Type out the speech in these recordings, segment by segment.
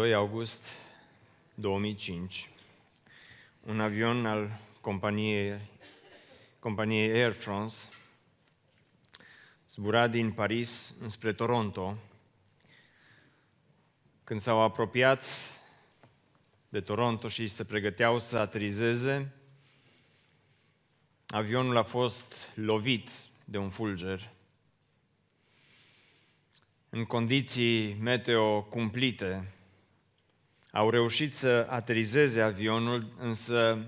2 august 2005, un avion al companiei, companiei Air France zbura din Paris înspre Toronto. Când s-au apropiat de Toronto și se pregăteau să aterizeze, avionul a fost lovit de un fulger. În condiții meteo cumplite, au reușit să aterizeze avionul, însă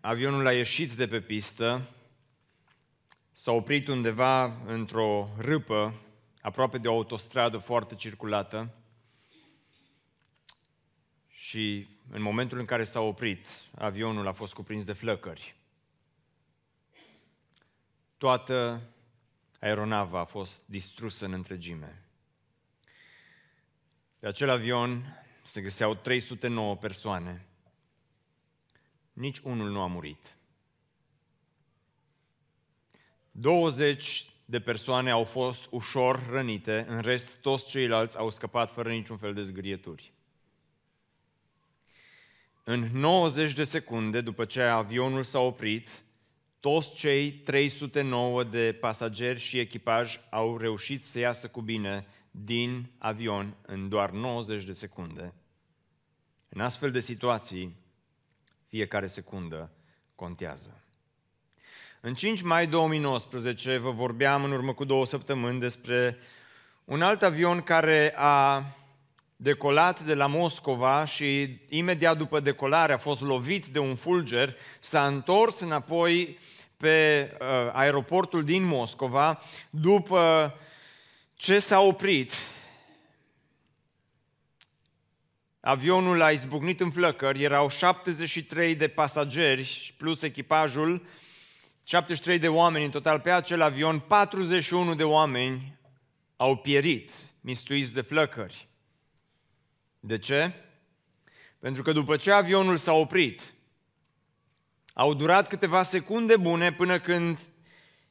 avionul a ieșit de pe pistă, s-a oprit undeva într-o râpă, aproape de o autostradă foarte circulată, și în momentul în care s-a oprit, avionul a fost cuprins de flăcări. Toată aeronava a fost distrusă în întregime. Pe acel avion se găseau 309 persoane. Nici unul nu a murit. 20 de persoane au fost ușor rănite, în rest toți ceilalți au scăpat fără niciun fel de zgârieturi. În 90 de secunde, după ce avionul s-a oprit, toți cei 309 de pasageri și echipaj au reușit să iasă cu bine din avion în doar 90 de secunde. În astfel de situații, fiecare secundă contează. În 5 mai 2019 vă vorbeam în urmă cu două săptămâni despre un alt avion care a decolat de la Moscova și imediat după decolare a fost lovit de un fulger, s-a întors înapoi pe uh, aeroportul din Moscova după ce s-a oprit. Avionul a izbucnit în flăcări, erau 73 de pasageri plus echipajul, 73 de oameni în total pe acel avion, 41 de oameni au pierit, mistuiți de flăcări. De ce? Pentru că după ce avionul s-a oprit, au durat câteva secunde bune până când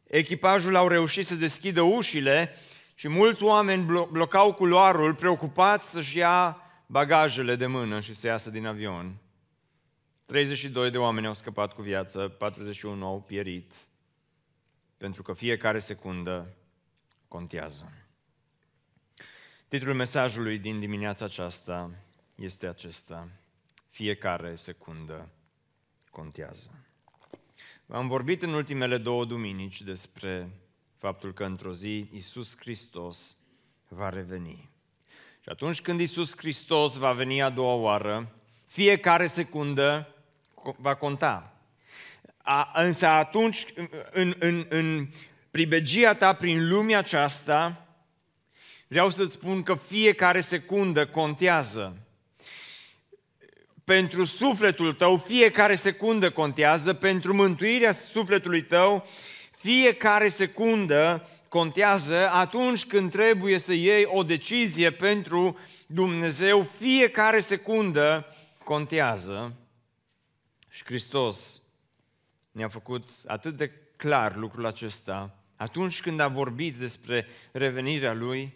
echipajul au reușit să deschidă ușile și mulți oameni blocau culoarul preocupați să-și ia bagajele de mână și să iasă din avion. 32 de oameni au scăpat cu viață, 41 au pierit, pentru că fiecare secundă contează. Titlul mesajului din dimineața aceasta este acesta. Fiecare secundă contează. Am vorbit în ultimele două duminici despre faptul că într-o zi Isus Hristos va reveni. Și atunci când Isus Hristos va veni a doua oară, fiecare secundă va conta. A, însă atunci, în, în, în pribegia ta prin lumea aceasta, vreau să-ți spun că fiecare secundă contează. Pentru sufletul tău, fiecare secundă contează, pentru mântuirea sufletului tău, fiecare secundă contează atunci când trebuie să iei o decizie pentru Dumnezeu, fiecare secundă contează. Și Hristos ne-a făcut atât de clar lucrul acesta atunci când a vorbit despre revenirea Lui.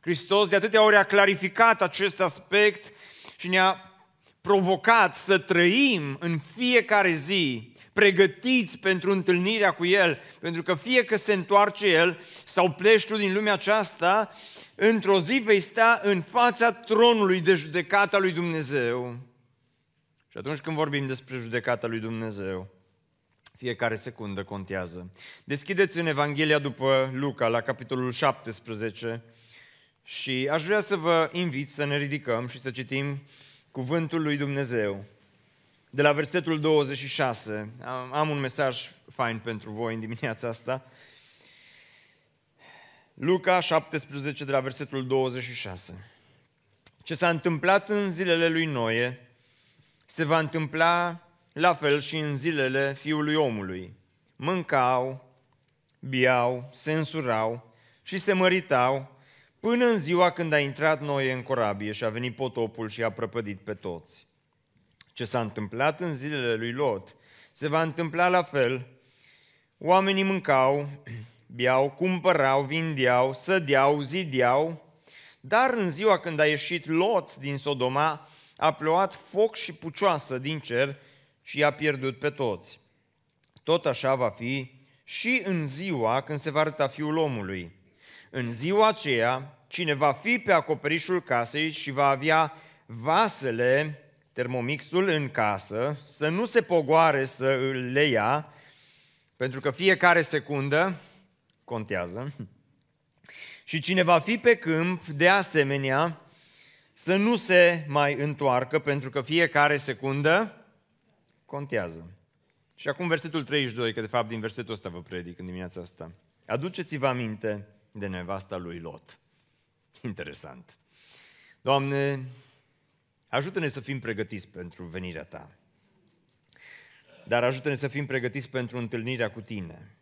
Hristos de atâtea ori a clarificat acest aspect și ne-a provocat să trăim în fiecare zi pregătiți pentru întâlnirea cu El, pentru că fie că se întoarce El sau pleci tu din lumea aceasta, într-o zi vei sta în fața tronului de judecată lui Dumnezeu. Și atunci când vorbim despre judecata lui Dumnezeu, fiecare secundă contează. Deschideți în Evanghelia după Luca, la capitolul 17, și aș vrea să vă invit să ne ridicăm și să citim cuvântul lui Dumnezeu. De la versetul 26, am un mesaj fain pentru voi în dimineața asta. Luca 17, de la versetul 26. Ce s-a întâmplat în zilele lui Noe, se va întâmpla la fel și în zilele fiului omului. Mâncau, biau, se însurau și se măritau, până în ziua când a intrat Noe în corabie și a venit potopul și a prăpădit pe toți. Ce s-a întâmplat în zilele lui Lot se va întâmpla la fel. Oamenii mâncau, biau, cumpărau, vindeau, sădeau, zideau, Dar în ziua când a ieșit Lot din Sodoma, a plouat foc și pucioasă din cer și i-a pierdut pe toți. Tot așa va fi și în ziua când se va arăta Fiul omului. În ziua aceea, cine va fi pe acoperișul casei și va avea vasele, termomixul în casă, să nu se pogoare să îl le ia, pentru că fiecare secundă contează. Și cine va fi pe câmp, de asemenea, să nu se mai întoarcă, pentru că fiecare secundă contează. Și acum versetul 32, că de fapt din versetul ăsta vă predic în dimineața asta. Aduceți-vă aminte de nevasta lui Lot. Interesant. Doamne, ajută-ne să fim pregătiți pentru venirea Ta. Dar ajută-ne să fim pregătiți pentru întâlnirea cu Tine.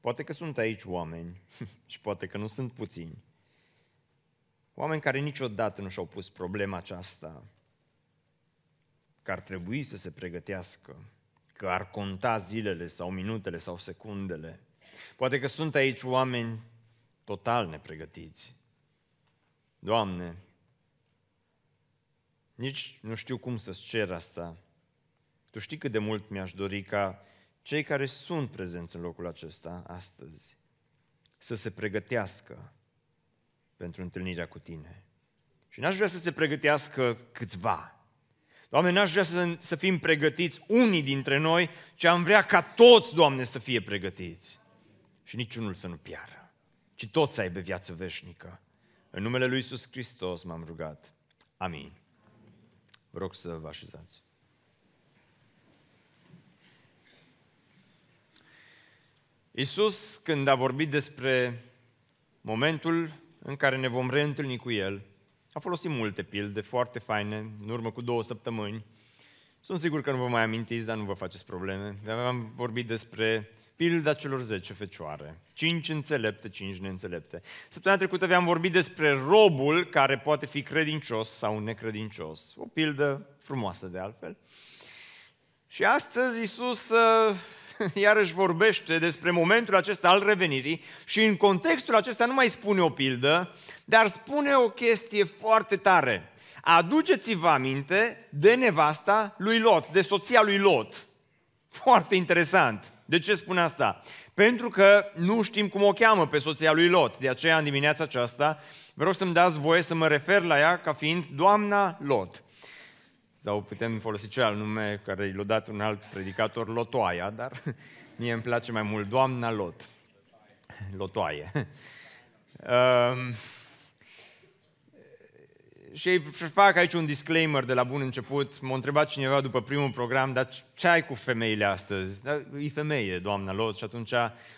Poate că sunt aici oameni și poate că nu sunt puțini. Oameni care niciodată nu și-au pus problema aceasta, că ar trebui să se pregătească, că ar conta zilele sau minutele sau secundele. Poate că sunt aici oameni total nepregătiți. Doamne, nici nu știu cum să-ți cer asta. Tu știi cât de mult mi-aș dori ca cei care sunt prezenți în locul acesta astăzi să se pregătească pentru întâlnirea cu tine. Și n-aș vrea să se pregătească câțiva. Doamne, n-aș vrea să, să fim pregătiți unii dintre noi, ci am vrea ca toți, Doamne, să fie pregătiți. Și niciunul să nu piară, ci toți să aibă viață veșnică. În numele Lui Iisus Hristos m-am rugat. Amin. Vă rog să vă așezați. Iisus, când a vorbit despre momentul în care ne vom reîntâlni cu El, a folosit multe pilde foarte faine, în urmă cu două săptămâni. Sunt sigur că nu vă mai amintiți, dar nu vă faceți probleme. Am vorbit despre pilda celor zece fecioare. Cinci înțelepte, cinci neînțelepte. Săptămâna trecută v-am vorbit despre robul care poate fi credincios sau necredincios. O pildă frumoasă de altfel. Și astăzi Iisus uh, iarăși vorbește despre momentul acesta al revenirii și în contextul acesta nu mai spune o pildă, dar spune o chestie foarte tare. Aduceți-vă aminte de nevasta lui Lot, de soția lui Lot. Foarte interesant. De ce spune asta? Pentru că nu știm cum o cheamă pe soția lui Lot. De aceea, în dimineața aceasta, vă rog să-mi dați voie să mă refer la ea ca fiind doamna Lot. Sau putem folosi celălalt nume care i-a dat un alt predicator, Lotoaia, dar mie îmi place mai mult, doamna Lot. Lotoaie. Um, și fac aici un disclaimer de la bun început. M-a întrebat cineva după primul program, dar ce ai cu femeile astăzi? Da, e femeie, doamna Lot, și atunci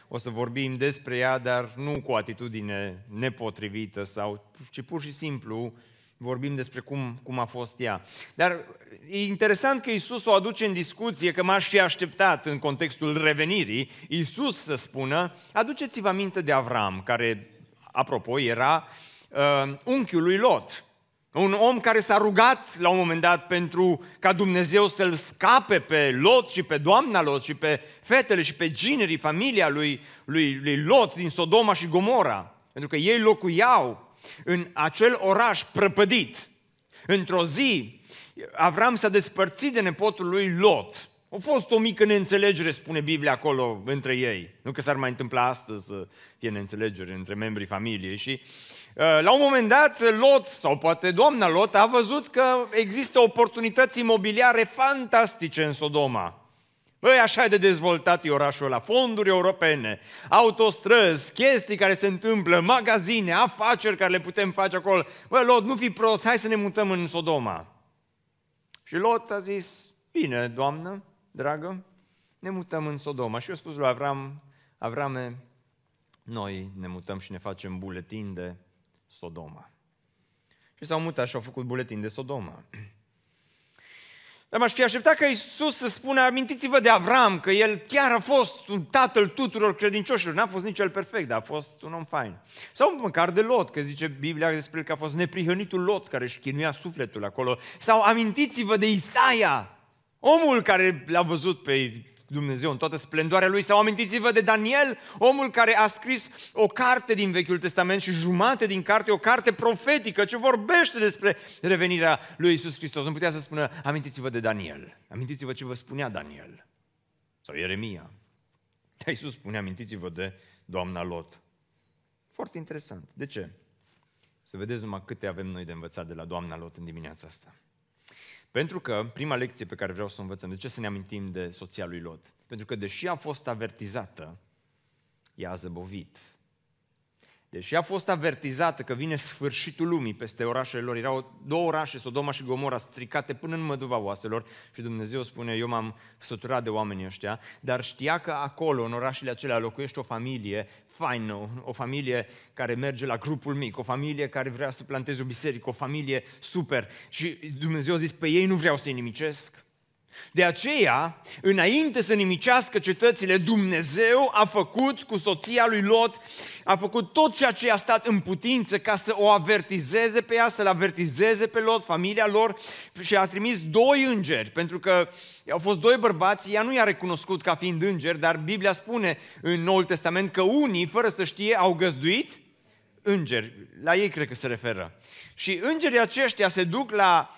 o să vorbim despre ea, dar nu cu o atitudine nepotrivită, sau, ci pur și simplu vorbim despre cum, cum a fost ea. Dar e interesant că Isus o aduce în discuție, că m-aș fi așteptat în contextul revenirii, Isus să spună, aduceți-vă aminte de Avram, care, apropo, era uh, unchiul lui Lot. Un om care s-a rugat la un moment dat pentru ca Dumnezeu să-l scape pe Lot și pe doamna Lot și pe fetele și pe ginerii, familia lui, lui, lui Lot din Sodoma și Gomora. Pentru că ei locuiau în acel oraș prăpădit. Într-o zi, Avram s-a despărțit de nepotul lui Lot. A fost o mică neînțelegere, spune Biblia acolo, între ei. Nu că s-ar mai întâmpla astăzi să fie neînțelegere între membrii familiei. Și uh, la un moment dat, Lot, sau poate doamna Lot, a văzut că există oportunități imobiliare fantastice în Sodoma. Băi, așa de dezvoltat e orașul ăla, fonduri europene, autostrăzi, chestii care se întâmplă, magazine, afaceri care le putem face acolo. Băi, Lot, nu fi prost, hai să ne mutăm în Sodoma. Și Lot a zis, bine, doamnă, dragă, ne mutăm în Sodoma. Și eu spus lui Avram, Avrame, noi ne mutăm și ne facem buletin de Sodoma. Și s-au mutat și au făcut buletin de Sodoma. Dar m-aș fi așteptat ca Iisus să spună, amintiți-vă de Avram, că el chiar a fost un tatăl tuturor credincioșilor. N-a fost nici el perfect, dar a fost un om fain. Sau măcar de Lot, că zice Biblia despre el că a fost neprihănitul Lot, care își chinuia sufletul acolo. Sau amintiți-vă de Isaia, omul care l-a văzut pe Dumnezeu în toată splendoarea lui. Sau amintiți-vă de Daniel, omul care a scris o carte din Vechiul Testament și jumate din carte, o carte profetică ce vorbește despre revenirea lui Isus Hristos. Nu putea să spună, amintiți-vă de Daniel, amintiți-vă ce vă spunea Daniel sau Ieremia. Dar Iisus spune, amintiți-vă de doamna Lot. Foarte interesant. De ce? Să vedeți numai câte avem noi de învățat de la doamna Lot în dimineața asta. Pentru că, prima lecție pe care vreau să o învățăm, de ce să ne amintim de soția lui Lot? Pentru că, deși a fost avertizată, ea a zăbovit. Deși a fost avertizată că vine sfârșitul lumii peste orașele lor, erau două orașe, Sodoma și Gomora, stricate până în măduva oaselor și Dumnezeu spune, eu m-am săturat de oamenii ăștia, dar știa că acolo, în orașele acelea, locuiește o familie faină, o familie care merge la grupul mic, o familie care vrea să planteze o biserică, o familie super. Și Dumnezeu a zis, pe ei nu vreau să-i nimicesc, de aceea, înainte să nimicească cetățile, Dumnezeu a făcut cu soția lui Lot, a făcut tot ceea ce a stat în putință ca să o avertizeze pe ea, să-l avertizeze pe Lot, familia lor și a trimis doi îngeri, pentru că au fost doi bărbați, ea nu i-a recunoscut ca fiind îngeri, dar Biblia spune în Noul Testament că unii, fără să știe, au găzduit îngeri. La ei cred că se referă. Și îngerii aceștia se duc la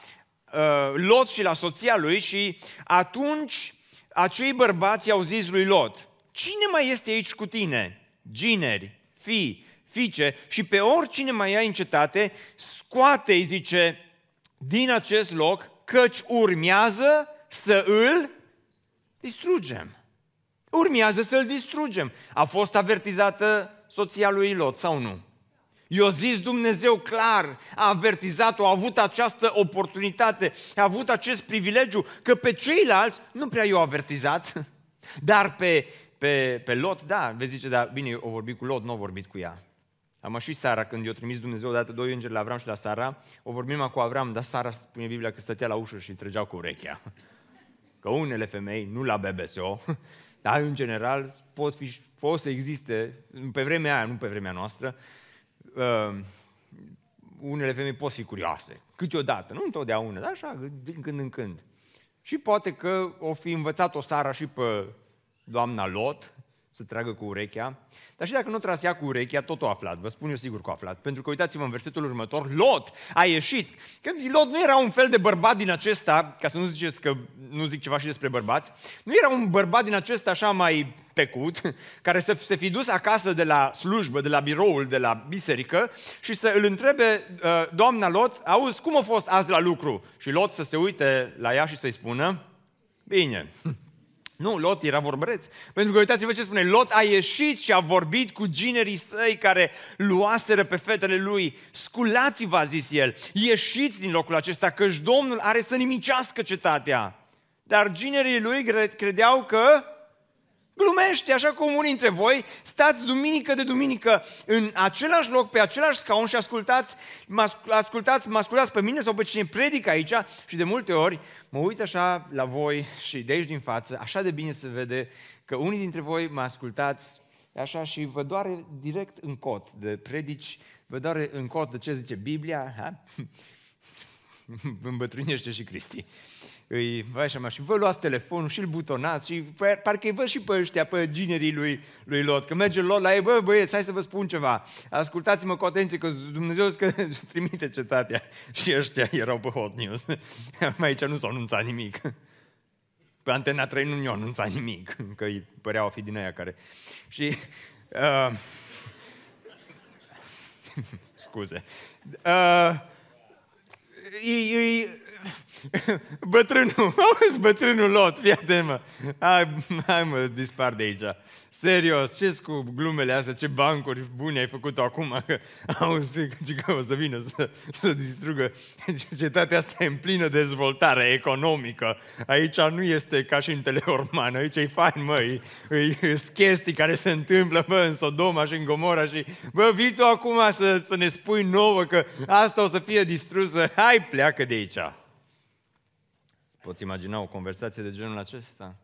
Uh, Lot și la soția lui și atunci acei bărbați au zis lui Lot, cine mai este aici cu tine? Gineri, fii, fiice și pe oricine mai ai în cetate, scoate-i, zice, din acest loc, căci urmează să îl distrugem. Urmează să-l distrugem. A fost avertizată soția lui Lot sau nu? I-a zis Dumnezeu clar, a avertizat-o, a avut această oportunitate, a avut acest privilegiu, că pe ceilalți nu prea i-a avertizat, dar pe, pe, pe Lot, da, vezi zice, da, bine, o vorbit cu Lot, nu o vorbit cu ea. Am și Sara, când i-a trimis Dumnezeu odată doi îngeri la Avram și la Sara, o vorbim cu Avram, dar Sara spune Biblia că stătea la ușă și trăgeau cu urechea. Că unele femei, nu la BBSO, dar în general pot, fi, pot să existe, pe vremea aia, nu pe vremea noastră, uh, unele femei pot fi curioase, câteodată, nu întotdeauna, dar așa, din când în când. Și poate că o fi învățat o Sara și pe doamna Lot să tragă cu urechea, dar și dacă nu trasea cu urechea, tot o aflat, vă spun eu sigur că o aflat, pentru că uitați-vă în versetul următor, Lot a ieșit. Când Lot nu era un fel de bărbat din acesta, ca să nu ziceți că nu zic ceva și despre bărbați, nu era un bărbat din acesta așa mai tecut, care să se fi dus acasă de la slujbă, de la biroul, de la biserică și să îl întrebe uh, doamna Lot, auzi, cum a fost azi la lucru? Și Lot să se uite la ea și să-i spună, bine, nu, Lot era vorbăreț. Pentru că uitați-vă ce spune, Lot a ieșit și a vorbit cu ginerii săi care luaseră pe fetele lui. Sculați-vă, a zis el, ieșiți din locul acesta, căci Domnul are să nimicească cetatea. Dar ginerii lui credeau că Glumește, așa cum unii dintre voi stați duminică de duminică în același loc, pe același scaun și ascultați, mă ascultați, mă ascultați pe mine sau pe cine predică aici și de multe ori mă uit așa la voi și de aici din față, așa de bine se vede că unii dintre voi mă ascultați așa și vă doare direct în cot de predici, vă doare în cot de ce zice Biblia, ha? îmbătrânește și Cristi îi, vai așa, și vă luați telefonul și îl butonați și parcă îi văd și pe ăștia, pe ginerii lui, lui Lot, că merge Lot la ei, bă, băieți, hai să vă spun ceva, ascultați-mă cu atenție că Dumnezeu că trimite cetatea și ăștia erau pe Hot News. Mai aici nu s-a anunțat nimic. Pe Antena 3 nu i-a anunțat nimic, că îi păreau a fi din aia care... Și... Uh, scuze. Uh, îi, îi, bătrânul, auzi, bătrânul Lot, fii atent, mă. Hai, hai mă, dispar de aici. Serios, ce cu glumele astea, ce bancuri bune ai făcut acum, că auzi, că o să vină să, să distrugă. Cetatea asta e în plină dezvoltare economică. Aici nu este ca și în Teleorman, aici e fain, măi, e, chestii care se întâmplă, bă, în Sodoma și în Gomora și, bă, vii tu acum să, să ne spui nouă că asta o să fie distrusă, hai, pleacă de aici. Poți imagina o conversație de genul acesta?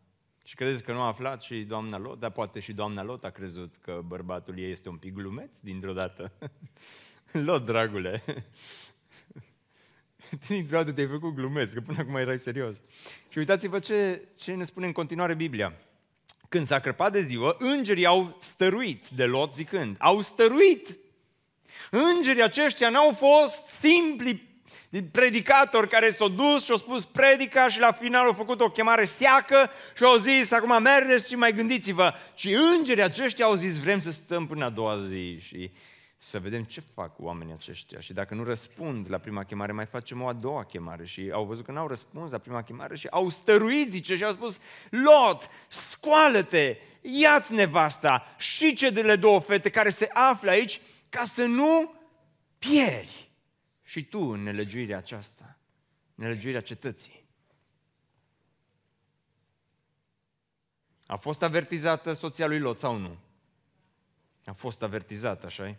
Și credeți că nu a aflat și doamna Lot? Dar poate și doamna Lot a crezut că bărbatul ei este un pic glumeț dintr-o dată. Lot, dragule, dintr-o dată te-ai făcut glumeț, că până acum erai serios. Și uitați-vă ce, ce ne spune în continuare Biblia. când s-a crăpat de ziua, îngerii au stăruit de Lot zicând, au stăruit. Îngerii aceștia n-au fost simpli predicatori care s-au dus și au spus predica și la final au făcut o chemare steacă și au zis acum mergeți și mai gândiți-vă. Și îngerii aceștia au zis vrem să stăm până a doua zi și să vedem ce fac oamenii aceștia. Și dacă nu răspund la prima chemare, mai facem o a doua chemare. Și au văzut că n-au răspuns la prima chemare și au stăruit, zice, și au spus, Lot, scoală-te, ia-ți nevasta și cele două fete care se află aici ca să nu pieri și tu în nelegiuirea aceasta, nelegiuirea cetății. A fost avertizată soția lui Lot sau nu? A fost avertizată, așa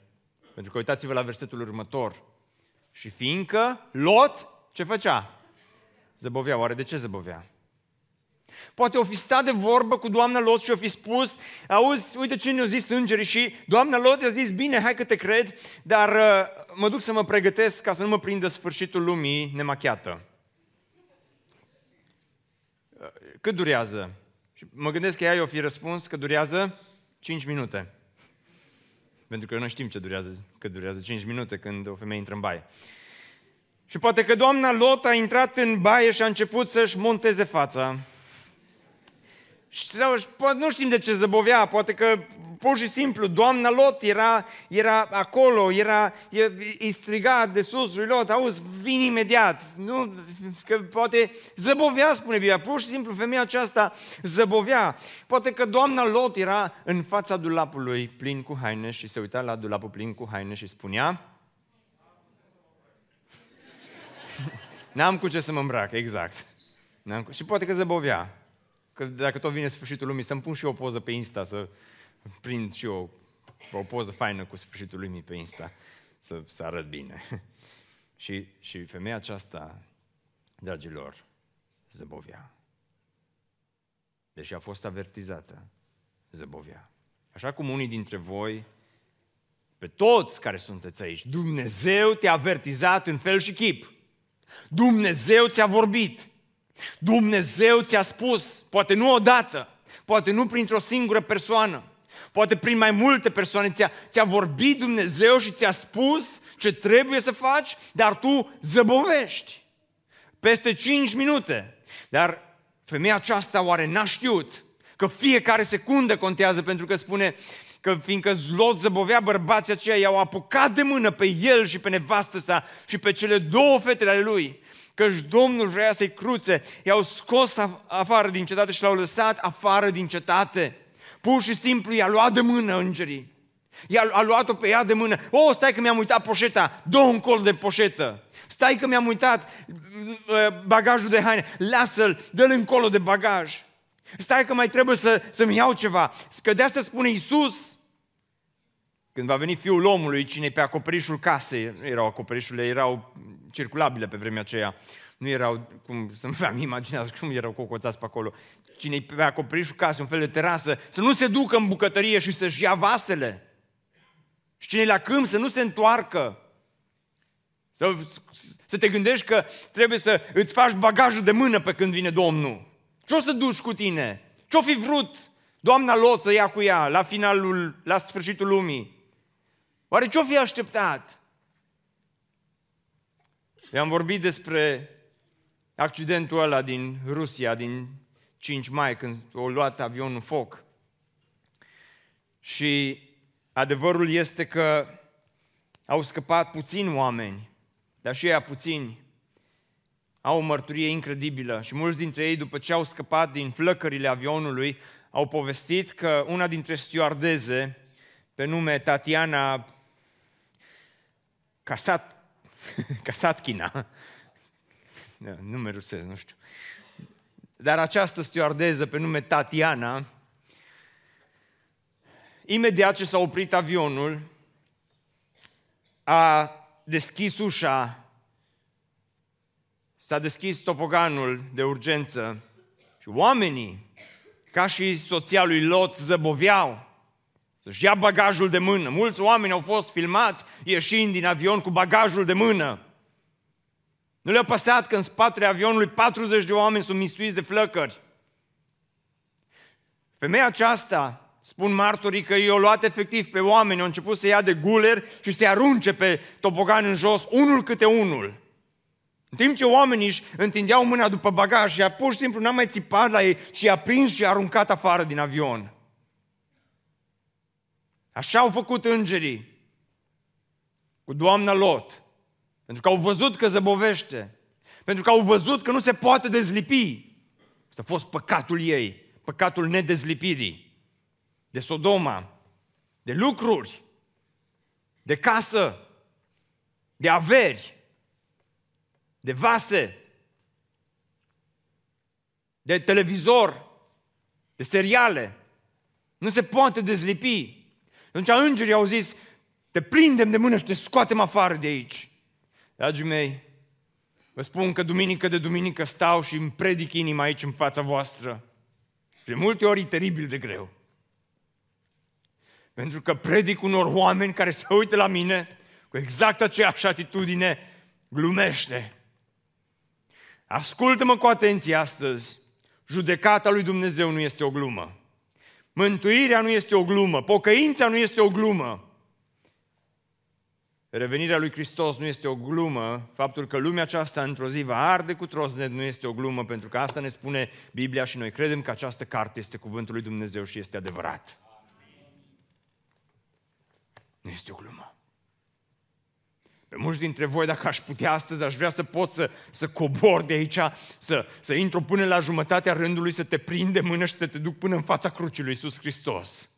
pentru că uitați-vă la versetul următor. Și fiindcă Lot, ce făcea? Zăbovea. Oare de ce zăbovea? Poate o fi stat de vorbă cu doamna Lot și o fi spus, auzi, uite ce ne-a zis îngerii și doamna Lot i-a zis, bine, hai că te cred, dar uh, mă duc să mă pregătesc ca să nu mă prindă sfârșitul lumii nemachiată. Uh, cât durează? Și mă gândesc că ea i-o fi răspuns că durează 5 minute. Pentru că noi știm ce durează, că durează 5 minute când o femeie intră în baie. Și poate că doamna Lot a intrat în baie și a început să-și monteze fața. Sau, nu știm de ce zăbovea, poate că pur și simplu, doamna Lot era, era acolo, era, îi striga de sus lui Lot, auzi, vin imediat. Nu, că poate zăbovea, spune Biblia, pur și simplu femeia aceasta zăbovea. Poate că doamna Lot era în fața dulapului plin cu haine și se uita la dulapul plin cu haine și spunea, N-am cu ce să mă îmbrac, exact. N-am cu... Și poate că zăbovea. Că dacă tot vine sfârșitul lumii, să-mi pun și eu o poză pe Insta, să prind și eu o poză faină cu sfârșitul lumii pe Insta, să, să arăt bine. și, și femeia aceasta, dragilor, zăbovea. Deși a fost avertizată, zăbovea. Așa cum unii dintre voi, pe toți care sunteți aici, Dumnezeu te-a avertizat în fel și chip. Dumnezeu ți-a vorbit. Dumnezeu ți-a spus, poate nu odată, poate nu printr-o singură persoană, poate prin mai multe persoane, ți-a, ți-a vorbit Dumnezeu și ți-a spus ce trebuie să faci, dar tu zăbovești. Peste 5 minute. Dar femeia aceasta oare n-a știut că fiecare secundă contează pentru că spune că fiindcă Lot zăbovea bărbații aceia, i-au apucat de mână pe el și pe nevastă sa și pe cele două fetele ale lui căci Domnul vrea să-i cruțe, i-au scos afară din cetate și l-au lăsat afară din cetate. Pur și simplu i-a luat de mână îngerii. I-a a luat-o pe ea de mână. O, oh, stai că mi-am uitat poșeta, dă un colț de poșetă. Stai că mi-am uitat uh, bagajul de haine, lasă-l, dă-l încolo de bagaj. Stai că mai trebuie să, să-mi iau ceva. Că de asta spune Iisus, când va veni Fiul omului, cine pe acoperișul casei, erau acoperișurile, erau circulabile pe vremea aceea, nu erau, cum să-mi am imaginează cum erau cocoțați pe acolo, cine pe acoperișul casei, un fel de terasă, să nu se ducă în bucătărie și să-și ia vasele. Și cine la câmp să nu se întoarcă. Să, să te gândești că trebuie să îți faci bagajul de mână pe când vine Domnul. Ce o să duci cu tine? Ce-o fi vrut doamna Lot să ia cu ea la finalul, la sfârșitul lumii? Oare ce-o fi așteptat? I-am vorbit despre accidentul ăla din Rusia, din 5 mai, când o luat avionul foc. Și adevărul este că au scăpat puțini oameni, dar și ei puțini au o mărturie incredibilă și mulți dintre ei, după ce au scăpat din flăcările avionului, au povestit că una dintre stewardeze, pe nume Tatiana Casat, Casatkina, da, nume rusez, nu știu, dar această stewardeză pe nume Tatiana, imediat ce s-a oprit avionul, a deschis ușa, s-a deschis topoganul de urgență și oamenii, ca și soția lui Lot, zăboveau să-și ia bagajul de mână. Mulți oameni au fost filmați ieșind din avion cu bagajul de mână. Nu le-a păsat că în spatele avionului 40 de oameni sunt mistuiți de flăcări. Femeia aceasta, spun martorii că i-a luat efectiv pe oameni, au început să ia de guler și să-i arunce pe tobogan în jos, unul câte unul. În timp ce oamenii își întindeau mâna după bagaj și ea pur și simplu n-a mai țipat la ei și i-a prins și i-a aruncat afară din avion. Așa au făcut îngerii cu doamna Lot. Pentru că au văzut că zăbovește. Pentru că au văzut că nu se poate dezlipi. Asta a fost păcatul ei, păcatul nedezlipirii. De Sodoma, de lucruri, de casă, de averi, de vase, de televizor, de seriale. Nu se poate dezlipi. Atunci îngerii au zis, te prindem de mână și te scoatem afară de aici. Dragii mei, vă spun că duminică de duminică stau și îmi predic inima aici în fața voastră. De multe ori e teribil de greu. Pentru că predic unor oameni care se uită la mine cu exact aceeași atitudine, glumește. Ascultă-mă cu atenție astăzi. Judecata lui Dumnezeu nu este o glumă. Mântuirea nu este o glumă. Pocăința nu este o glumă. Revenirea lui Hristos nu este o glumă, faptul că lumea aceasta într-o zi va arde cu trosnet nu este o glumă, pentru că asta ne spune Biblia și noi credem că această carte este cuvântul lui Dumnezeu și este adevărat. Nu este o glumă. Pe mulți dintre voi, dacă aș putea astăzi, aș vrea să pot să, să cobor de aici, să, să intru până la jumătatea rândului, să te prind de mână și să te duc până în fața crucii lui Iisus Hristos.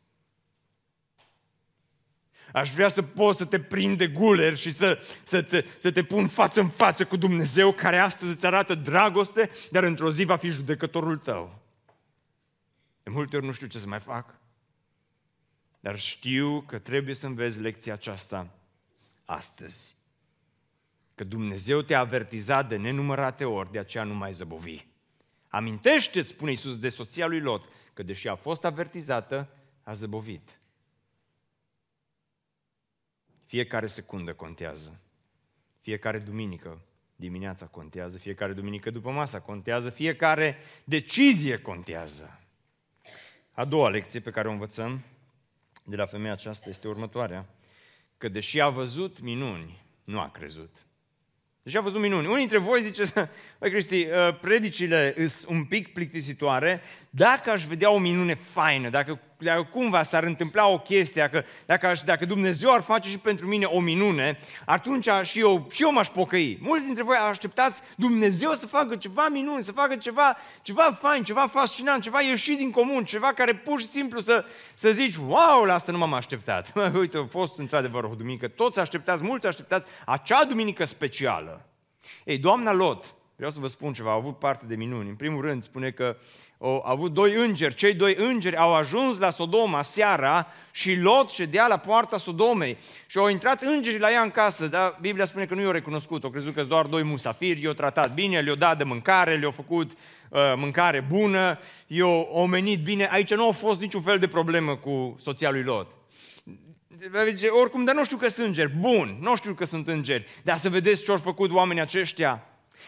Aș vrea să pot să te prind de guler și să, să, te, să te pun față în față cu Dumnezeu care astăzi îți arată dragoste, dar într-o zi va fi judecătorul tău. De multe ori nu știu ce să mai fac, dar știu că trebuie să înveți lecția aceasta astăzi. Că Dumnezeu te-a avertizat de nenumărate ori, de aceea nu mai zăbovi. Amintește, spune Iisus, de soția lui Lot, că deși a fost avertizată, a zăbovit. Fiecare secundă contează. Fiecare duminică dimineața contează, fiecare duminică după masa contează, fiecare decizie contează. A doua lecție pe care o învățăm de la femeia aceasta este următoarea. Că deși a văzut minuni, nu a crezut. Deși a văzut minuni. Unii dintre voi zice, băi Cristi, uh, predicile sunt un pic plictisitoare, dacă aș vedea o minune faină, dacă, dacă cumva s-ar întâmpla o chestie, dacă, dacă, aș, dacă Dumnezeu ar face și pentru mine o minune, atunci și eu, și eu m-aș pocăi. Mulți dintre voi așteptați Dumnezeu să facă ceva minuni, să facă ceva, ceva fain, ceva fascinant, ceva ieșit din comun, ceva care pur și simplu să, să zici, wow, la asta nu m-am așteptat. Uite, a fost într-adevăr o duminică, toți așteptați, mulți așteptați acea duminică specială. Ei, doamna Lot, vreau să vă spun ceva, a avut parte de minuni. În primul rând spune că au avut doi îngeri. Cei doi îngeri au ajuns la Sodoma seara și Lot ședea la poarta Sodomei. Și au intrat îngerii la ea în casă, dar Biblia spune că nu i-au recunoscut. Au crezut că doar doi musafiri, i-au tratat bine, le-au dat de mâncare, le-au făcut uh, mâncare bună, i-au omenit bine. Aici nu a fost niciun fel de problemă cu soția lui Lot. Zice, oricum, dar nu știu că sunt îngeri. Bun, nu știu că sunt îngeri. Dar să vedeți ce au făcut oamenii aceștia.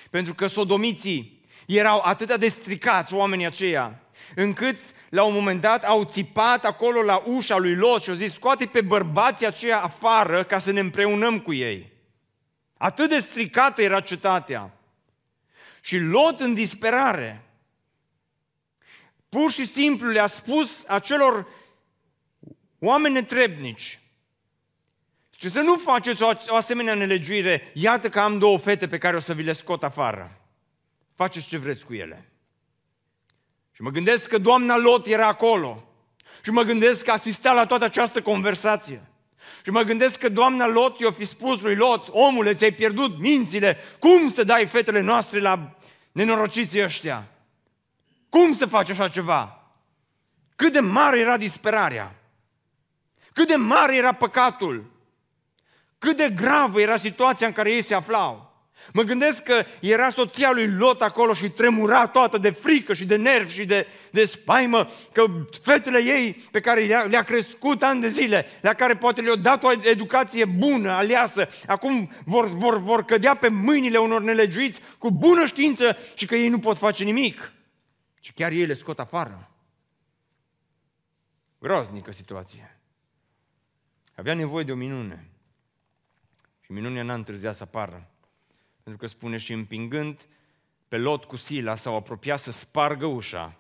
Pentru că sodomiții erau atât de stricați oamenii aceia, încât la un moment dat au țipat acolo la ușa lui Lot și au zis, scoate pe bărbații aceia afară ca să ne împreunăm cu ei. Atât de stricată era cetatea. Și Lot în disperare, pur și simplu le-a spus acelor oameni netrebnici, și să nu faceți o, o asemenea nelegiuire, iată că am două fete pe care o să vi le scot afară. Faceți ce vreți cu ele. Și mă gândesc că doamna Lot era acolo. Și mă gândesc că asista la toată această conversație. Și mă gândesc că doamna Lot i-o fi spus lui Lot, omule, ți-ai pierdut mințile, cum să dai fetele noastre la nenorociții ăștia? Cum să faci așa ceva? Cât de mare era disperarea? Cât de mare era păcatul? Cât de gravă era situația în care ei se aflau? Mă gândesc că era soția lui Lot acolo și tremura toată de frică și de nervi și de, de spaimă, că fetele ei pe care le-a, le crescut ani de zile, la care poate le-au dat o educație bună, aleasă, acum vor, vor, vor cădea pe mâinile unor nelegiuiți cu bună știință și că ei nu pot face nimic. Și chiar ei le scot afară. Groaznică situație. Avea nevoie de o minune. Și minunea n-a întârziat să apară. Pentru că spune și împingând pe Lot cu Sila s-au apropiat să spargă ușa.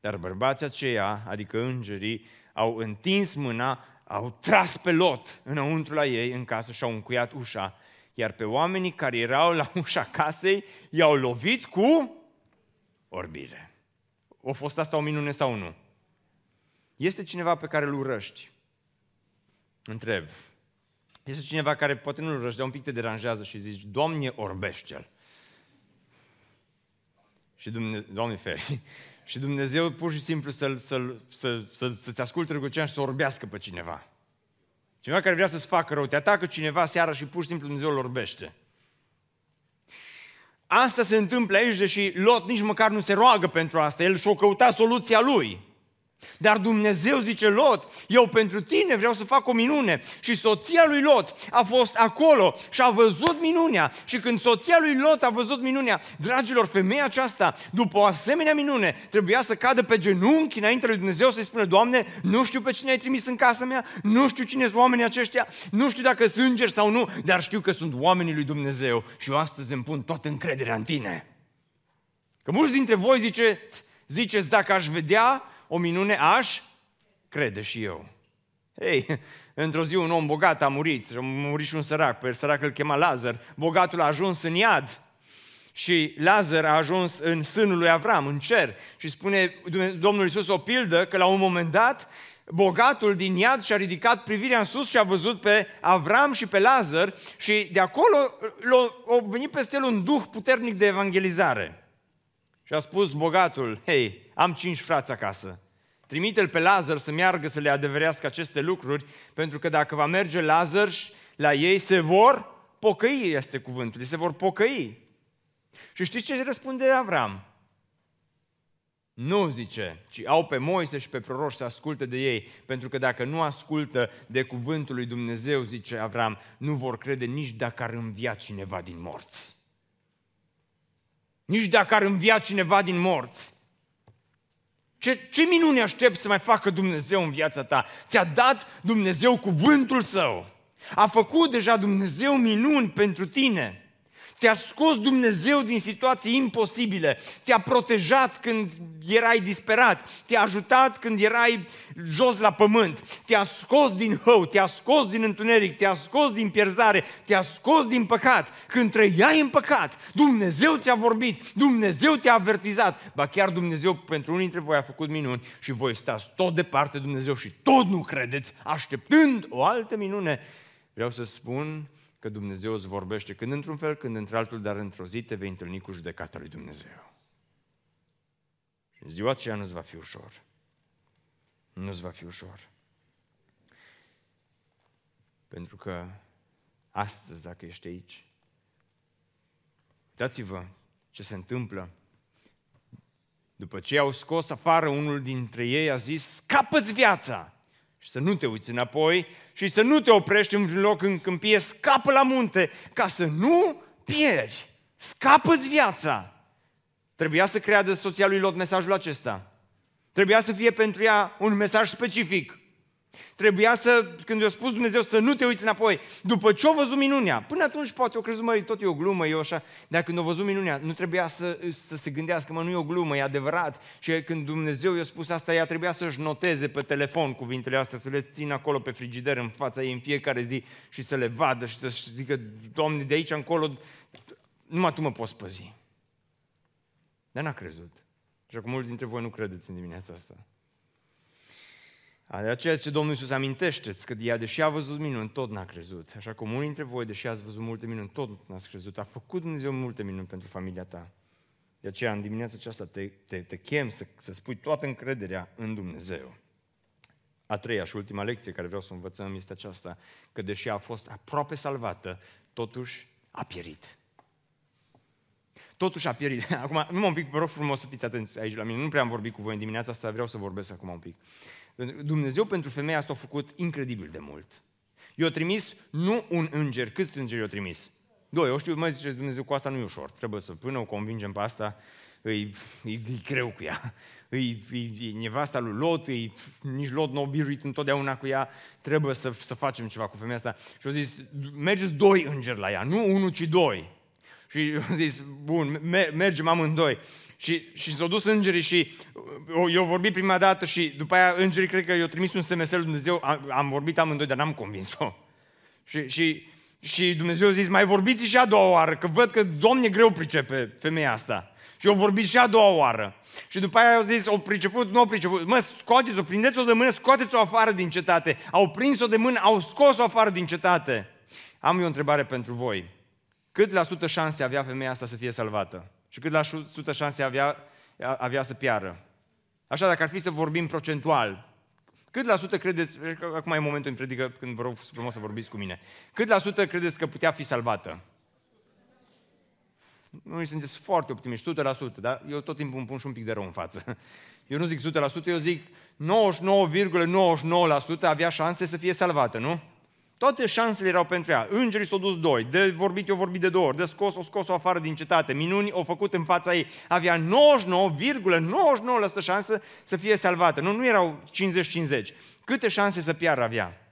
Dar bărbații aceia, adică îngerii, au întins mâna, au tras pe Lot înăuntru la ei în casă și au încuiat ușa. Iar pe oamenii care erau la ușa casei i-au lovit cu orbire. O fost asta o minune sau nu? Este cineva pe care îl urăști? Întreb. Este cineva care poate nu îl urăști, dar un pic te deranjează și zici, Doamne, orbește-l. Și Dumnezeu, Doamne feri, și Dumnezeu pur și simplu să-l, să-l, să, să, să-ți asculte rugăciunea și să orbească pe cineva. Cineva care vrea să-ți facă rău, te atacă cineva seara și pur și simplu Dumnezeu îl orbește. Asta se întâmplă aici, deși Lot nici măcar nu se roagă pentru asta. El și-o căuta soluția lui. Dar Dumnezeu zice, Lot, eu pentru tine vreau să fac o minune. Și soția lui Lot a fost acolo și a văzut minunea. Și când soția lui Lot a văzut minunea, dragilor, femeia aceasta, după o asemenea minune, trebuia să cadă pe genunchi înainte lui Dumnezeu să-i spună, Doamne, nu știu pe cine ai trimis în casa mea, nu știu cine sunt oamenii aceștia, nu știu dacă sunt îngeri sau nu, dar știu că sunt oamenii lui Dumnezeu și eu astăzi îmi pun toată încrederea în tine. Că mulți dintre voi ziceți, ziceți, dacă aș vedea o minune aș crede și eu. Hei, într-o zi un om bogat a murit, a murit și un sărac, pe sărac îl chema Lazar. Bogatul a ajuns în iad și Lazar a ajuns în sânul lui Avram, în cer. Și spune Domnul Iisus o pildă că la un moment dat bogatul din iad și-a ridicat privirea în sus și a văzut pe Avram și pe Lazar și de acolo a venit peste el un duh puternic de evangelizare. Și a spus bogatul, hei, am cinci frați acasă. Trimite-l pe Lazar să meargă să le adeverească aceste lucruri, pentru că dacă va merge Lazar la ei, se vor pocăi, este cuvântul, se vor pocăi. Și știți ce răspunde Avram? Nu, zice, ci au pe Moise și pe proroși să asculte de ei, pentru că dacă nu ascultă de cuvântul lui Dumnezeu, zice Avram, nu vor crede nici dacă ar învia cineva din morți. Nici dacă ar învia cineva din morți. Ce, ce minune aștept să mai facă Dumnezeu în viața ta? Ți-a dat Dumnezeu cuvântul său. A făcut deja Dumnezeu minuni pentru tine. Te-a scos Dumnezeu din situații imposibile, te-a protejat când erai disperat, te-a ajutat când erai jos la pământ, te-a scos din hău, te-a scos din întuneric, te-a scos din pierzare, te-a scos din păcat. Când trăiai în păcat, Dumnezeu ți-a vorbit, Dumnezeu te-a avertizat, ba chiar Dumnezeu pentru unii dintre voi a făcut minuni și voi stați tot departe de Dumnezeu și tot nu credeți, așteptând o altă minune. Vreau să spun că Dumnezeu îți vorbește când într-un fel, când într-altul, dar într-o zi te vei întâlni cu judecata lui Dumnezeu. Și în ziua aceea nu-ți va fi ușor. Nu-ți va fi ușor. Pentru că astăzi, dacă ești aici, uitați-vă ce se întâmplă. După ce au scos afară unul dintre ei, a zis, scapă-ți viața! Și să nu te uiți înapoi și să nu te oprești în loc în câmpie, scapă la munte ca să nu pierzi. Scapă-ți viața. Trebuia să creadă soția lui Lot mesajul acesta. Trebuia să fie pentru ea un mesaj specific. Trebuia să, când i-a spus Dumnezeu să nu te uiți înapoi, după ce o văzut minunea, până atunci poate o crezut, măi, tot e o glumă, e așa, dar când o văzut minunea, nu trebuia să, să se gândească, mă, nu e o glumă, e adevărat. Și când Dumnezeu i-a spus asta, ea trebuia să-și noteze pe telefon cuvintele astea, să le țină acolo pe frigider în fața ei în fiecare zi și să le vadă și să-și zică, Doamne, de aici încolo, numai Tu mă poți păzi. Dar n-a crezut. Și acum mulți dintre voi nu credeți în dimineața asta. De aceea ce Domnul Iisus amintește că ea, deși a văzut minuni, tot n-a crezut. Așa cum unii dintre voi, deși ați văzut multe minuni, tot n-ați crezut. A făcut Dumnezeu multe minuni pentru familia ta. De aceea, în dimineața aceasta, te, te, te chem să, să spui toată încrederea în Dumnezeu. A treia și ultima lecție care vreau să învățăm este aceasta, că deși a fost aproape salvată, totuși a pierit. Totuși a pierit. Acum, nu mă un pic, vă rog frumos să fiți atenți aici la mine. Nu prea am vorbit cu voi în dimineața asta, vreau să vorbesc acum un pic. Dumnezeu pentru femeia asta a făcut incredibil de mult. I-a trimis nu un înger, câți îngeri i-a trimis? Doi, o știu, mai zice Dumnezeu, cu asta nu e ușor. Trebuie să până o convingem pe asta. e, e, e greu cu ea. E, e, e nevasta lui Lot, e, nici Lot nu a biruit întotdeauna cu ea, trebuie să, să facem ceva cu femeia asta. Și au zis, mergeți doi îngeri la ea, nu unul, ci doi. Și au zis, bun, mergem amândoi. Și, și s-au dus îngerii și eu vorbit prima dată și după aia îngerii cred că i-au trimis un SMS lui Dumnezeu, am, am vorbit amândoi, dar n-am convins-o. Și, și, și Dumnezeu a zis, mai vorbiți și a doua oară, că văd că Domn e greu pricepe femeia asta. Și au vorbit și a doua oară. Și după aia au zis, au priceput, nu au priceput. Mă, scoateți-o, prindeți-o de mână, scoateți-o afară din cetate. Au prins-o de mână, au scos-o afară din cetate. Am eu o întrebare pentru voi. Cât la sută șanse avea femeia asta să fie salvată? Și cât la sută șanse avea, avea să piară? Așa, dacă ar fi să vorbim procentual, cât la sută credeți, acum e momentul în predică când vă rog frumos să vorbiți cu mine, cât la sută credeți că putea fi salvată? Noi sunteți foarte optimiști, 100%, dar eu tot timpul îmi pun și un pic de rău în față. Eu nu zic 100%, eu zic 99,99% ,99 avea șanse să fie salvată, nu? Toate șansele erau pentru ea. Îngerii s-au dus doi, de vorbit, eu vorbit de două ori, de scos, o scos-o afară din cetate, minuni au făcut în fața ei. Avea 99,99% șansă să fie salvată. Nu, nu erau 50-50. Câte șanse să piară avea?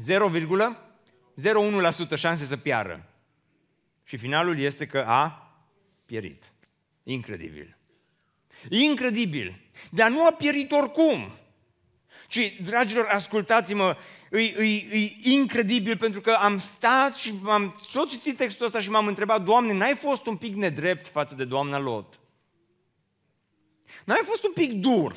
0,01% șanse să piară. Și finalul este că a pierit. Incredibil. Incredibil. Dar nu a pierit oricum. Și, dragilor, ascultați-mă, e, e, e incredibil pentru că am stat și am tot citit textul ăsta și m-am întrebat, Doamne, n-ai fost un pic nedrept față de doamna Lot? N-ai fost un pic dur?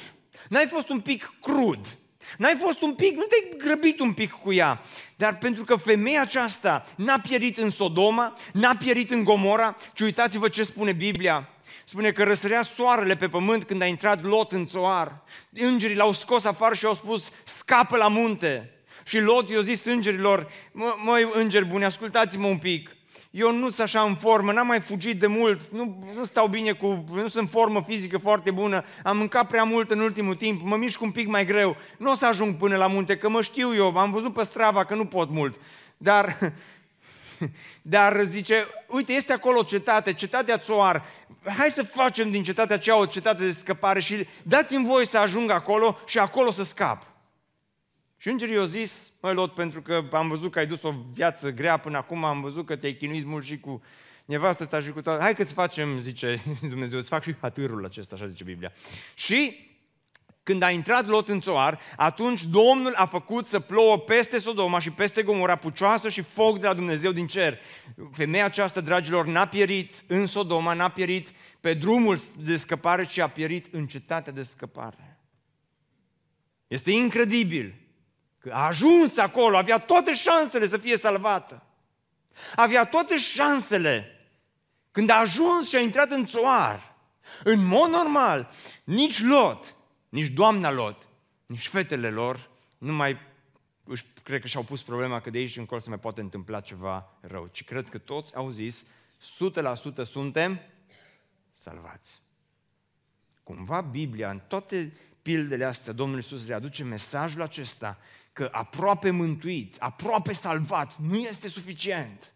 N-ai fost un pic crud? N-ai fost un pic, nu te-ai grăbit un pic cu ea, dar pentru că femeia aceasta n-a pierit în Sodoma, n-a pierit în Gomora, ci uitați-vă ce spune Biblia. Spune că răsărea soarele pe pământ când a intrat Lot în țoar. Îngerii l-au scos afară și au spus, scapă la munte. Și Lot i-a zis îngerilor, măi îngeri buni, ascultați-mă un pic. Eu nu sunt așa în formă, n-am mai fugit de mult, nu, nu stau bine cu, nu sunt în formă fizică foarte bună, am mâncat prea mult în ultimul timp, mă mișc un pic mai greu, nu o să ajung până la munte, că mă știu eu, am văzut pe strava că nu pot mult. Dar, dar zice, uite, este acolo o cetate, cetatea Țoar, hai să facem din cetatea aceea o cetate de scăpare și dați-mi voi să ajung acolo și acolo să scap. Și îngerii au zis, măi Lot, pentru că am văzut că ai dus o viață grea până acum, am văzut că te-ai chinuit mult și cu nevastă ta și cu toate. Hai că-ți facem, zice Dumnezeu, îți fac și hatârul acesta, așa zice Biblia. Și când a intrat Lot în țoar, atunci Domnul a făcut să plouă peste Sodoma și peste Gomora pucioasă și foc de la Dumnezeu din cer. Femeia aceasta, dragilor, n-a pierit în Sodoma, n-a pierit pe drumul de scăpare, ci a pierit în cetatea de scăpare. Este incredibil că a ajuns acolo, avea toate șansele să fie salvată. Avea toate șansele. Când a ajuns și a intrat în țoar, în mod normal, nici Lot, nici doamna Lot, nici fetele lor nu mai își, cred că și-au pus problema că de aici încolo se mai poate întâmpla ceva rău, ci cred că toți au zis, 100% suntem salvați. Cumva Biblia, în toate pildele astea, Domnul Iisus le aduce mesajul acesta că aproape mântuit, aproape salvat, nu este suficient.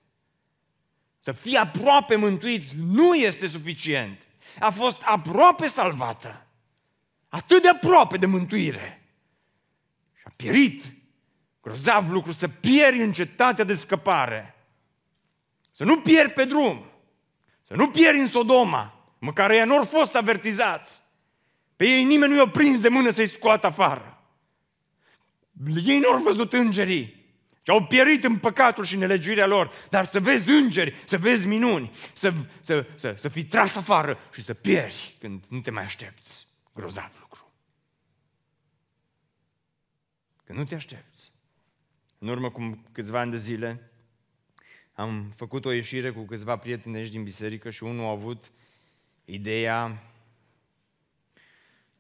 Să fii aproape mântuit nu este suficient. A fost aproape salvată. Atât de aproape de mântuire. Și a pierit. Grozav lucru să pieri în cetatea de scăpare. Să nu pieri pe drum. Să nu pieri în Sodoma. Măcar ei nu au fost avertizați. Pe ei nimeni nu i-a prins de mână să-i scoată afară. Ei nu au văzut îngerii. Și au pierit în păcatul și nelegiuirea lor. Dar să vezi îngeri, să vezi minuni, să, să, să, să fii tras afară și să pieri când nu te mai aștepți. Grozav lucru. Că nu te aștepți. În urmă cu câțiva ani de zile, am făcut o ieșire cu câțiva prieteni aici din biserică și unul a avut ideea,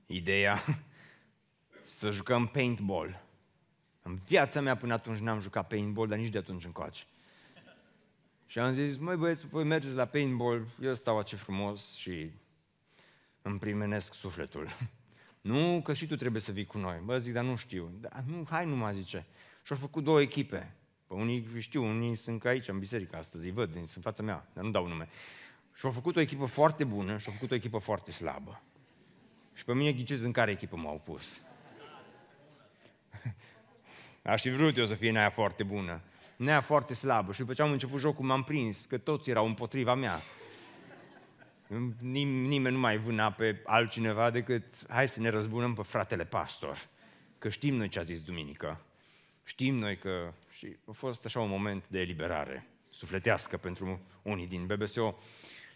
ideea să jucăm paintball. În viața mea până atunci n-am jucat paintball, dar nici de atunci încoace. Și am zis, măi băieți, voi mergeți la paintball, eu stau ce frumos și îmi primenesc sufletul. Nu, că și tu trebuie să vii cu noi. Bă, zic, dar nu știu. Da, nu, hai nu mă zice. Și au făcut două echipe. Pe unii știu, unii sunt aici în biserică astăzi, îi văd, sunt în fața mea, dar nu dau nume. Și au făcut o echipă foarte bună și au făcut o echipă foarte slabă. Și pe mine ghicesc în care echipă m-au pus. Aș fi vrut eu să fie în aia foarte bună. În aia foarte slabă. Și după ce am început jocul, m-am prins că toți erau împotriva mea. Nim- nimeni nu mai vâna pe altcineva decât hai să ne răzbunăm pe fratele pastor. Că știm noi ce a zis duminică. Știm noi că... Și a fost așa un moment de eliberare sufletească pentru unii din BBSO.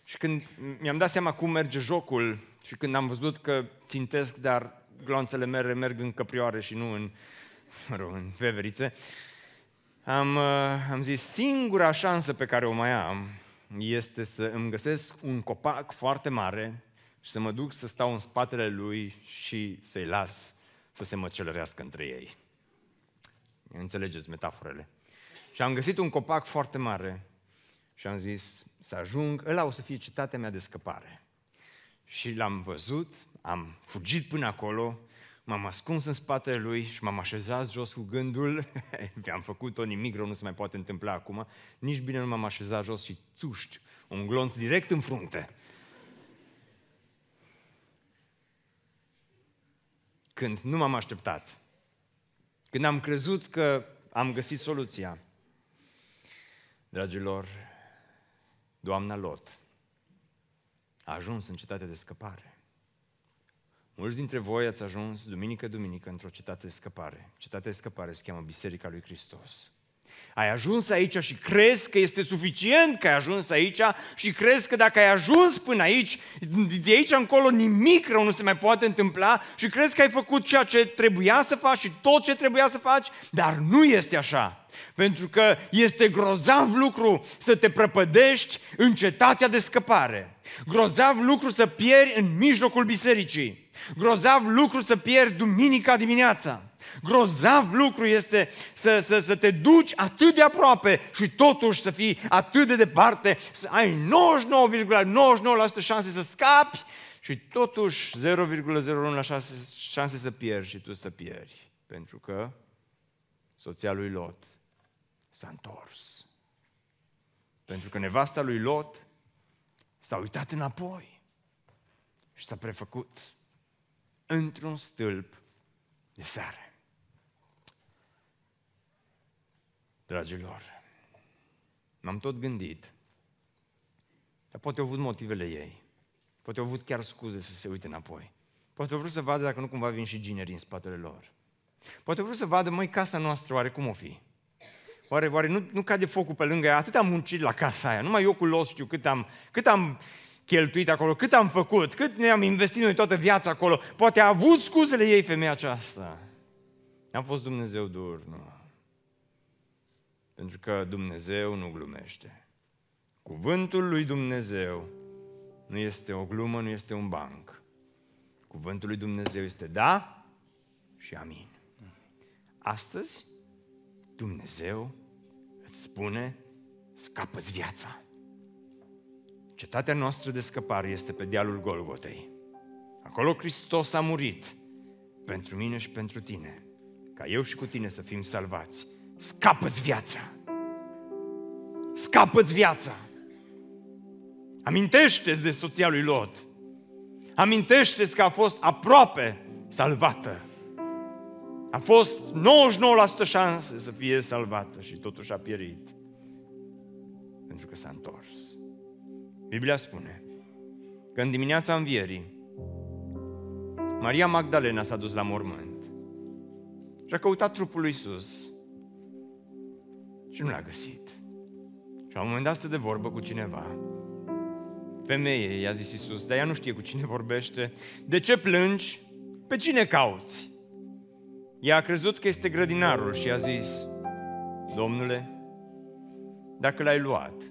Și când mi-am dat seama cum merge jocul și când am văzut că țintesc, dar glonțele mele merg în căprioare și nu în, mă rog, în veverițe, am, uh, am zis, singura șansă pe care o mai am este să îmi găsesc un copac foarte mare și să mă duc să stau în spatele lui și să-i las să se măcelărească între ei. Înțelegeți metaforele. Și am găsit un copac foarte mare și am zis să ajung, ăla o să fie cetatea mea de scăpare. Și l-am văzut, am fugit până acolo, m-am ascuns în spatele lui și m-am așezat jos cu gândul, am făcut-o, nimic rău nu se mai poate întâmpla acum, nici bine nu m-am așezat jos și țuști, un glonț direct în frunte. Când nu m-am așteptat, când am crezut că am găsit soluția, dragilor, doamna Lot a ajuns în cetatea de scăpare. Mulți dintre voi ați ajuns duminică, duminică într-o cetate de scăpare. Cetatea de scăpare se cheamă Biserica lui Hristos. Ai ajuns aici și crezi că este suficient că ai ajuns aici și crezi că dacă ai ajuns până aici, de aici încolo nimic rău nu se mai poate întâmpla și crezi că ai făcut ceea ce trebuia să faci și tot ce trebuia să faci, dar nu este așa. Pentru că este grozav lucru să te prăpădești în cetatea de scăpare. Grozav lucru să pieri în mijlocul bisericii. Grozav lucru să pierzi duminica dimineața. Grozav lucru este să, să, să te duci atât de aproape și totuși să fii atât de departe, să ai 99,99% șanse să scapi și totuși 0,01 șanse să pierzi și tu să pierzi. Pentru că soția lui Lot s-a întors. Pentru că nevasta lui Lot s-a uitat înapoi și s-a prefăcut într-un stâlp de sare. dragilor. M-am tot gândit, dar poate au avut motivele ei. Poate au avut chiar scuze să se uite înapoi. Poate au vrut să vadă dacă nu cumva vin și gineri în spatele lor. Poate au vrut să vadă, măi, casa noastră, oare cum o fi? Oare, oare nu, nu cade focul pe lângă ea? Atât am muncit la casa aia, numai eu cu los știu cât am, cât am cheltuit acolo, cât am făcut, cât ne-am investit noi toată viața acolo. Poate a avut scuzele ei femeia aceasta. Am fost Dumnezeu dur, nu. Pentru că Dumnezeu nu glumește. Cuvântul lui Dumnezeu nu este o glumă, nu este un banc. Cuvântul lui Dumnezeu este da și amin. Astăzi, Dumnezeu îți spune, scapă-ți viața. Cetatea noastră de scăpare este pe dealul Golgotei. Acolo Hristos a murit pentru mine și pentru tine, ca eu și cu tine să fim salvați scapă-ți viața. Scapă-ți viața. Amintește-ți de soția lui Lot. Amintește-ți că a fost aproape salvată. A fost 99% șanse să fie salvată și totuși a pierit. Pentru că s-a întors. Biblia spune că în dimineața învierii, Maria Magdalena s-a dus la mormânt și a căutat trupul lui Isus și nu l-a găsit. Și la un moment dat stă de vorbă cu cineva. Femeie, i-a zis Isus, dar ea nu știe cu cine vorbește. De ce plângi? Pe cine cauți? Ea a crezut că este grădinarul și a zis, Domnule, dacă l-ai luat,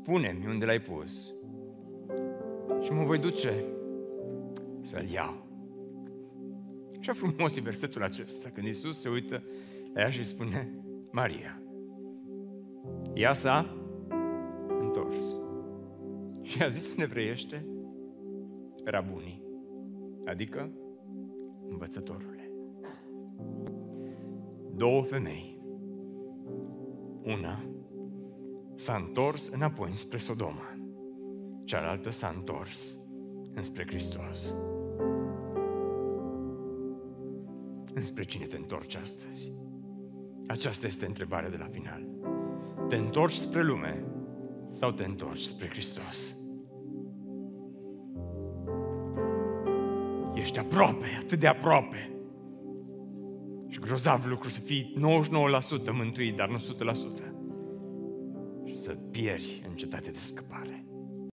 spune-mi unde l-ai pus și mă voi duce să-l iau. Ce frumos e versetul acesta, când Isus se uită la ea și spune, Maria. Ea s-a întors. Și a zis în evreiește, Rabunii, adică învățătorule. Două femei. Una s-a întors înapoi spre Sodoma. Cealaltă s-a întors înspre Hristos. Înspre cine te întorci astăzi? Aceasta este întrebarea de la final. Te întorci spre lume sau te întorci spre Hristos? Ești aproape, atât de aproape. Și grozav lucru să fii 99% mântuit, dar nu 100%. Și să pieri în cetate de scăpare.